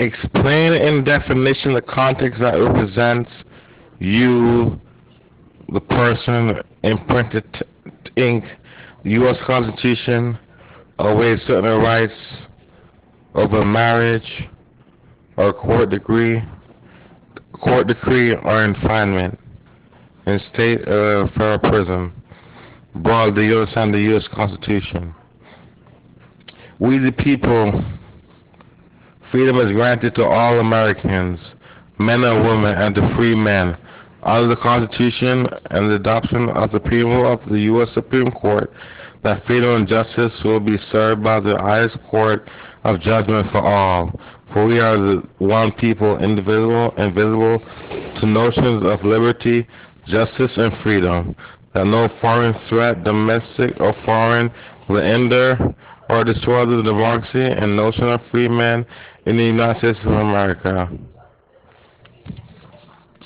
explain in definition the context that represents you, the person, imprinted ink, the U.S. Constitution, away certain rights over marriage or court decree, court decree or confinement in state or uh, federal prison. Broadly, U.S. and the U.S. Constitution. We the people, freedom is granted to all Americans, men and women, and to free men. Under the Constitution and the adoption of the people of the U.S. Supreme Court, that freedom and justice will be served by the highest court of judgment for all. For we are the one people, indivisible, invisible to notions of liberty, justice, and freedom, that no foreign threat, domestic or foreign, will hinder or destroy the democracy and notion of free men in the United States of America.